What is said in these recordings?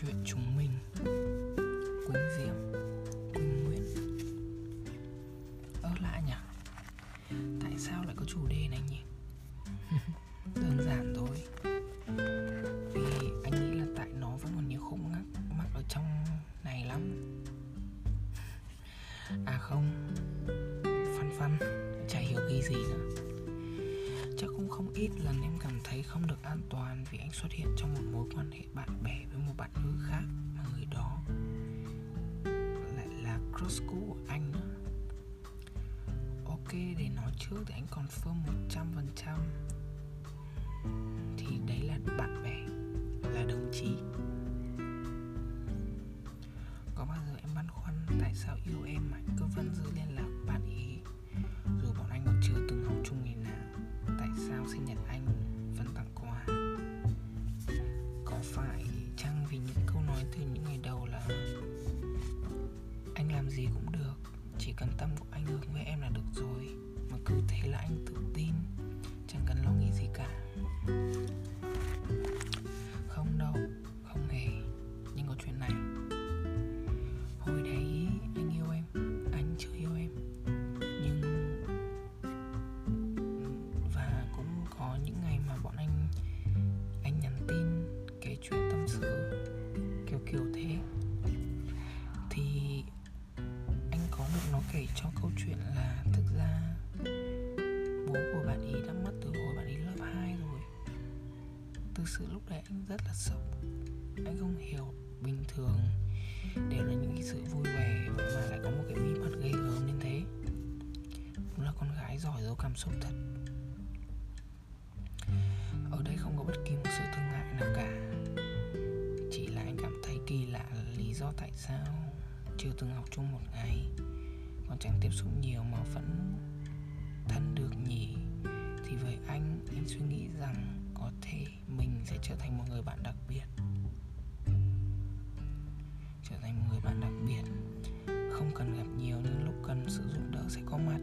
chuyện chúng mình. Quỳnh Diệm Quỳnh Nguyễn Ơ, lạ nhỉ? Tại sao lại có chủ đề này nhỉ? Đơn giản thôi. Vì anh nghĩ là tại nó vẫn còn nhiều khúc mắc mắc ở trong này lắm. À không Phân phân Chả hiểu ghi gì nữa. Chắc cũng không ít lần em cảm thấy không được an toàn Vì anh xuất hiện trong một mối quan hệ bạn ok, để nói trước thì anh confirm một trăm phần trăm. Thì đấy là bạn bè, là đồng chí. Có bao giờ em băn khoăn tại sao yêu em mà cứ vẫn giữ liên lạc bạn ý? Dù bọn anh còn chưa từng học chung ngày nào, tại sao sinh nhật anh vẫn tặng quà? Có phải chăng vì những câu nói từ những ngày đầu là anh làm gì cũng được, chỉ cần tâm của anh cho câu chuyện là thực ra bố của bạn ý đã mất từ hồi bạn ý lớp 2 rồi. Thực sự lúc đấy anh rất là sốc. Anh không hiểu bình thường đều là những cái sự vui vẻ vậy mà lại có một cái bí mật ghê gớm đến thế. Đúng là con gái giỏi giấu cảm xúc thật. Ở đây không có bất kỳ một sự thương hại nào cả. Chỉ là anh cảm thấy kỳ lạ là lý do tại sao chưa từng học chung một ngày còn chẳng tiếp xúc nhiều mà vẫn thân được nhỉ? Thì với anh anh suy nghĩ rằng có thể mình sẽ trở thành một người bạn đặc biệt. Trở thành một người bạn đặc biệt. Không cần gặp nhiều nhưng lúc cần sự giúp đỡ sẽ có mặt.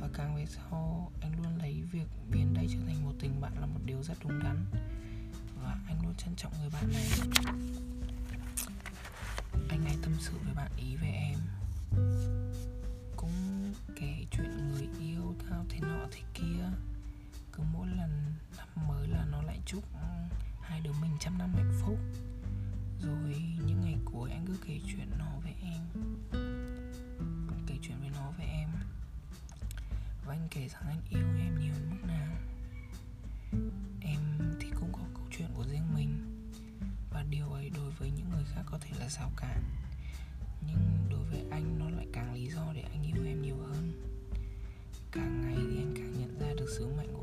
Và càng về sau, anh luôn lấy việc biến đây trở thành một tình bạn là một điều rất đúng đắn. Và anh luôn trân trọng người bạn này. Anh hãy tâm sự với bạn ý về em tối anh cứ kể chuyện nó với em. Kể chuyện với nó với em. Và anh kể rằng anh yêu em nhiều đến mức nào. Em thì cũng có câu chuyện của riêng mình. Và điều ấy đối với những người khác có thể là rào cản. Nhưng đối với anh, nó lại càng lý do để anh yêu em nhiều hơn. Càng ngày thì anh càng nhận ra được sứ mệnh của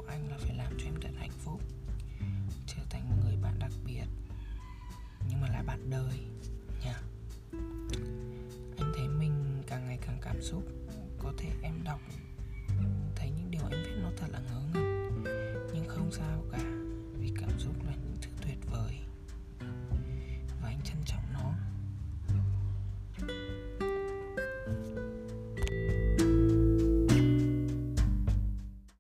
xúc có thể em đọc